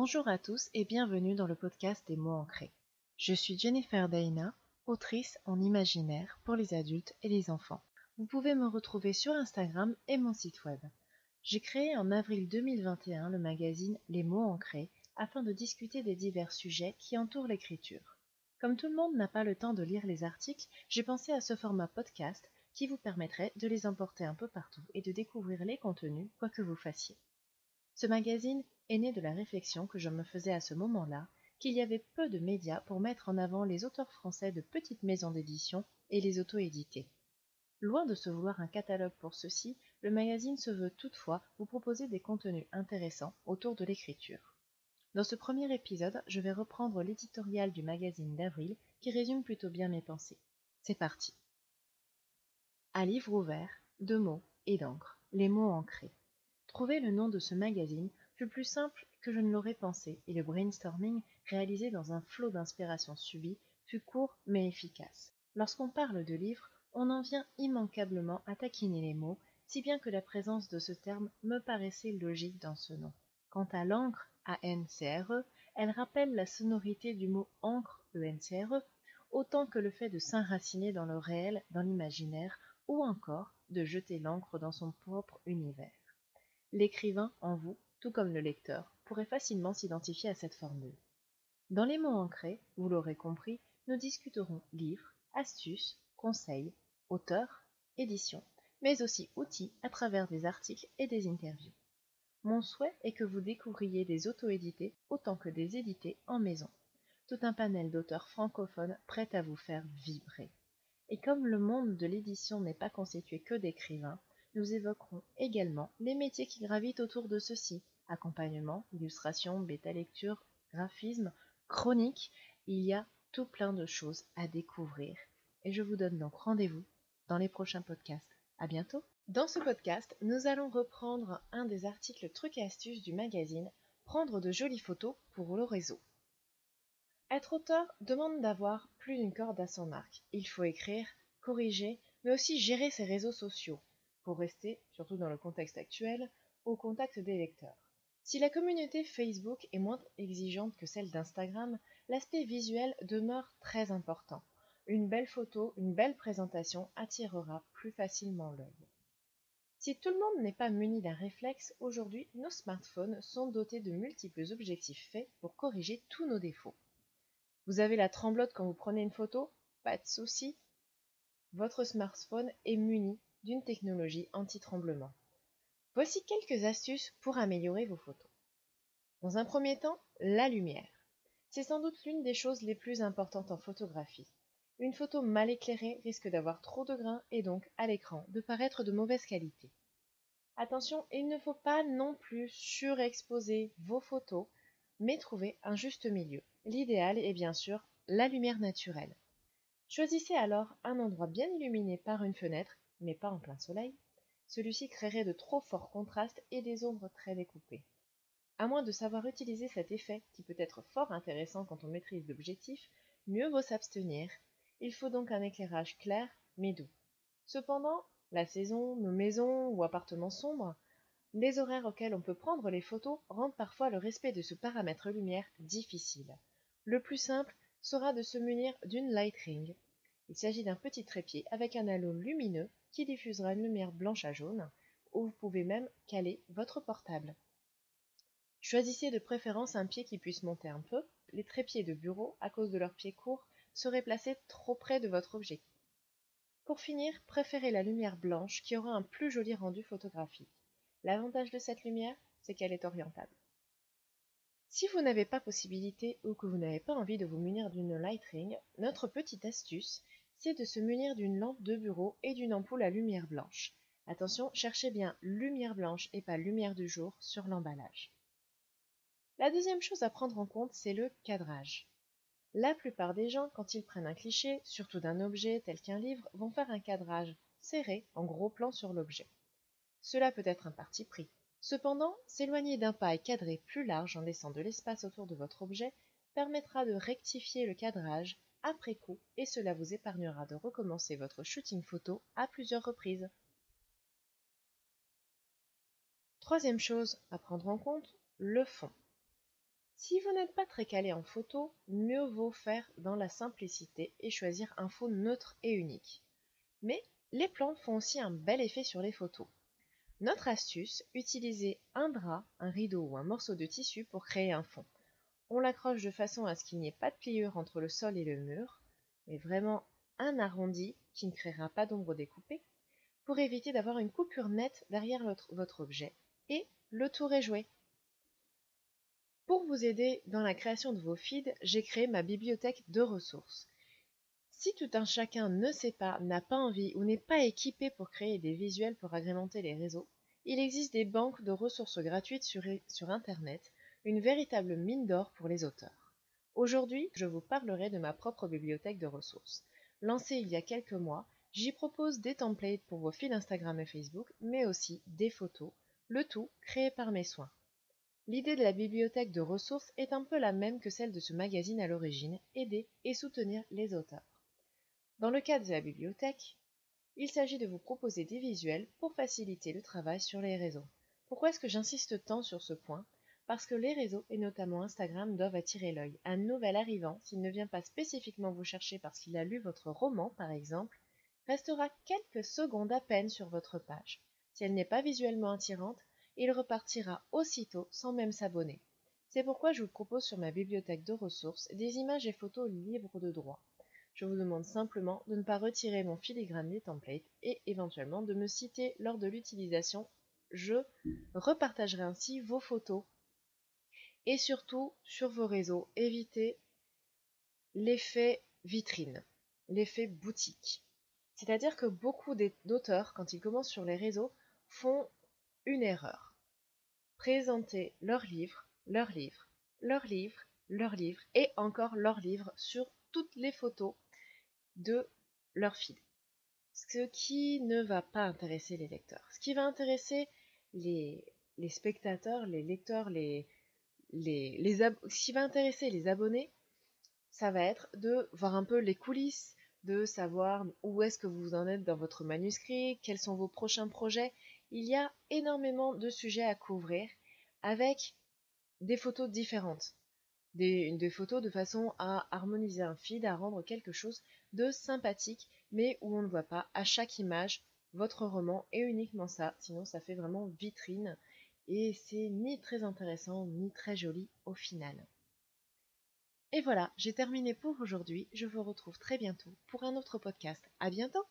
Bonjour à tous et bienvenue dans le podcast des mots ancrés. Je suis Jennifer Daina, autrice en imaginaire pour les adultes et les enfants. Vous pouvez me retrouver sur Instagram et mon site web. J'ai créé en avril 2021 le magazine Les mots ancrés afin de discuter des divers sujets qui entourent l'écriture. Comme tout le monde n'a pas le temps de lire les articles, j'ai pensé à ce format podcast qui vous permettrait de les emporter un peu partout et de découvrir les contenus quoi que vous fassiez. Ce magazine est né de la réflexion que je me faisais à ce moment-là qu'il y avait peu de médias pour mettre en avant les auteurs français de petites maisons d'édition et les auto-édités. Loin de se vouloir un catalogue pour ceci, le magazine se veut toutefois vous proposer des contenus intéressants autour de l'écriture. Dans ce premier épisode, je vais reprendre l'éditorial du magazine d'avril qui résume plutôt bien mes pensées. C'est parti. À livre ouvert, de mots et d'encre, les mots ancrés. Trouver le nom de ce magazine fut plus simple que je ne l'aurais pensé, et le brainstorming, réalisé dans un flot d'inspiration subie, fut court mais efficace. Lorsqu'on parle de livres, on en vient immanquablement à taquiner les mots, si bien que la présence de ce terme me paraissait logique dans ce nom. Quant à l'encre, A-N-C-R-E, elle rappelle la sonorité du mot encre, E-N-C-R-E, autant que le fait de s'enraciner dans le réel, dans l'imaginaire, ou encore de jeter l'encre dans son propre univers. L'écrivain en vous, tout comme le lecteur, pourrait facilement s'identifier à cette formule. Dans les mots ancrés, vous l'aurez compris, nous discuterons livres, astuces, conseils, auteurs, éditions, mais aussi outils à travers des articles et des interviews. Mon souhait est que vous découvriez des auto-édités autant que des édités en maison. Tout un panel d'auteurs francophones prêts à vous faire vibrer. Et comme le monde de l'édition n'est pas constitué que d'écrivains, nous évoquerons également les métiers qui gravitent autour de ceux-ci. Accompagnement, illustration, bêta-lecture, graphisme, chronique, il y a tout plein de choses à découvrir. Et je vous donne donc rendez-vous dans les prochains podcasts. À bientôt! Dans ce podcast, nous allons reprendre un des articles trucs et astuces du magazine Prendre de jolies photos pour le réseau. Être auteur demande d'avoir plus d'une corde à son arc. Il faut écrire, corriger, mais aussi gérer ses réseaux sociaux, pour rester, surtout dans le contexte actuel, au contact des lecteurs. Si la communauté Facebook est moins exigeante que celle d'Instagram, l'aspect visuel demeure très important. Une belle photo, une belle présentation attirera plus facilement l'œil. Si tout le monde n'est pas muni d'un réflexe, aujourd'hui nos smartphones sont dotés de multiples objectifs faits pour corriger tous nos défauts. Vous avez la tremblote quand vous prenez une photo? Pas de souci. Votre smartphone est muni d'une technologie anti-tremblement. Voici quelques astuces pour améliorer vos photos. Dans un premier temps, la lumière. C'est sans doute l'une des choses les plus importantes en photographie. Une photo mal éclairée risque d'avoir trop de grains et donc, à l'écran, de paraître de mauvaise qualité. Attention, il ne faut pas non plus surexposer vos photos, mais trouver un juste milieu. L'idéal est bien sûr la lumière naturelle. Choisissez alors un endroit bien illuminé par une fenêtre, mais pas en plein soleil. Celui-ci créerait de trop forts contrastes et des ombres très découpées. À moins de savoir utiliser cet effet, qui peut être fort intéressant quand on maîtrise l'objectif, mieux vaut s'abstenir. Il faut donc un éclairage clair mais doux. Cependant, la saison, nos maisons ou appartements sombres, les horaires auxquels on peut prendre les photos rendent parfois le respect de ce paramètre lumière difficile. Le plus simple sera de se munir d'une light ring. Il s'agit d'un petit trépied avec un halo lumineux qui diffusera une lumière blanche à jaune, où vous pouvez même caler votre portable. Choisissez de préférence un pied qui puisse monter un peu. Les trépieds de bureau, à cause de leurs pieds courts, seraient placés trop près de votre objectif. Pour finir, préférez la lumière blanche qui aura un plus joli rendu photographique. L'avantage de cette lumière, c'est qu'elle est orientable. Si vous n'avez pas possibilité ou que vous n'avez pas envie de vous munir d'une light ring, notre petite astuce, c'est de se munir d'une lampe de bureau et d'une ampoule à lumière blanche. Attention, cherchez bien lumière blanche et pas lumière du jour sur l'emballage. La deuxième chose à prendre en compte, c'est le cadrage. La plupart des gens, quand ils prennent un cliché, surtout d'un objet tel qu'un livre, vont faire un cadrage serré en gros plan sur l'objet. Cela peut être un parti pris. Cependant, s'éloigner d'un paille cadré plus large en laissant de l'espace autour de votre objet permettra de rectifier le cadrage après coup et cela vous épargnera de recommencer votre shooting photo à plusieurs reprises. Troisième chose à prendre en compte, le fond. Si vous n'êtes pas très calé en photo, mieux vaut faire dans la simplicité et choisir un fond neutre et unique. Mais les plantes font aussi un bel effet sur les photos. Notre astuce, utilisez un drap, un rideau ou un morceau de tissu pour créer un fond. On l'accroche de façon à ce qu'il n'y ait pas de pliure entre le sol et le mur, mais vraiment un arrondi qui ne créera pas d'ombre découpée, pour éviter d'avoir une coupure nette derrière votre, objet, et le tour est joué. Pour vous aider dans la création de vos feeds, j'ai créé ma bibliothèque de ressources. Si tout un chacun ne sait pas, n'a pas envie ou n'est pas équipé pour créer des visuels pour agrémenter les réseaux, il existe des banques de ressources gratuites sur, sur Internet, une véritable mine d'or pour les auteurs. Aujourd'hui, je vous parlerai de ma propre bibliothèque de ressources. Lancée il y a quelques mois, j'y propose des templates pour vos feeds Instagram et Facebook, mais aussi des photos, le tout créé par mes soins. L'idée de la bibliothèque de ressources est un peu la même que celle de ce magazine à l'origine, aider et soutenir les auteurs. Dans le cas de la bibliothèque, il s'agit de vous proposer des visuels pour faciliter le travail sur les réseaux. Pourquoi est-ce que j'insiste tant sur ce point? Parce que les réseaux, et notamment Instagram, doivent attirer l'œil. Un nouvel arrivant, s'il ne vient pas spécifiquement vous chercher parce qu'il a lu votre roman, par exemple, restera quelques secondes à peine sur votre page. Si elle n'est pas visuellement attirante, il repartira aussitôt sans même s'abonner. C'est pourquoi je vous propose sur ma bibliothèque de ressources des images et photos libres de droit. Je vous demande simplement de ne pas retirer mon filigrane des templates et éventuellement de me citer lors de l'utilisation. Je repartagerai ainsi vos photos. Et surtout, sur vos réseaux, évitez l'effet vitrine, l'effet boutique. C'est-à-dire que beaucoup d'auteurs, quand ils commencent sur les réseaux, font une erreur présenter leur livre, leur livre, leur livre, leur livre et encore leur livre sur toutes les photos de leur feed. Ce qui ne va pas intéresser les lecteurs. Ce qui va intéresser les, les spectateurs, les lecteurs, les, les, qui va intéresser les abonnés, ça va être de voir un peu les coulisses, de savoir où est-ce que vous en êtes dans votre manuscrit, quels sont vos prochains projets. Il y a énormément de sujets à couvrir avec des photos différentes. Des, photos de façon à harmoniser un feed, à rendre quelque chose de sympathique, mais où on ne voit pas à chaque image votre roman et uniquement ça, sinon ça fait vraiment vitrine et c'est ni très intéressant ni très joli au final. Et voilà, j'ai terminé pour aujourd'hui. Je vous retrouve très bientôt pour un autre podcast. À bientôt!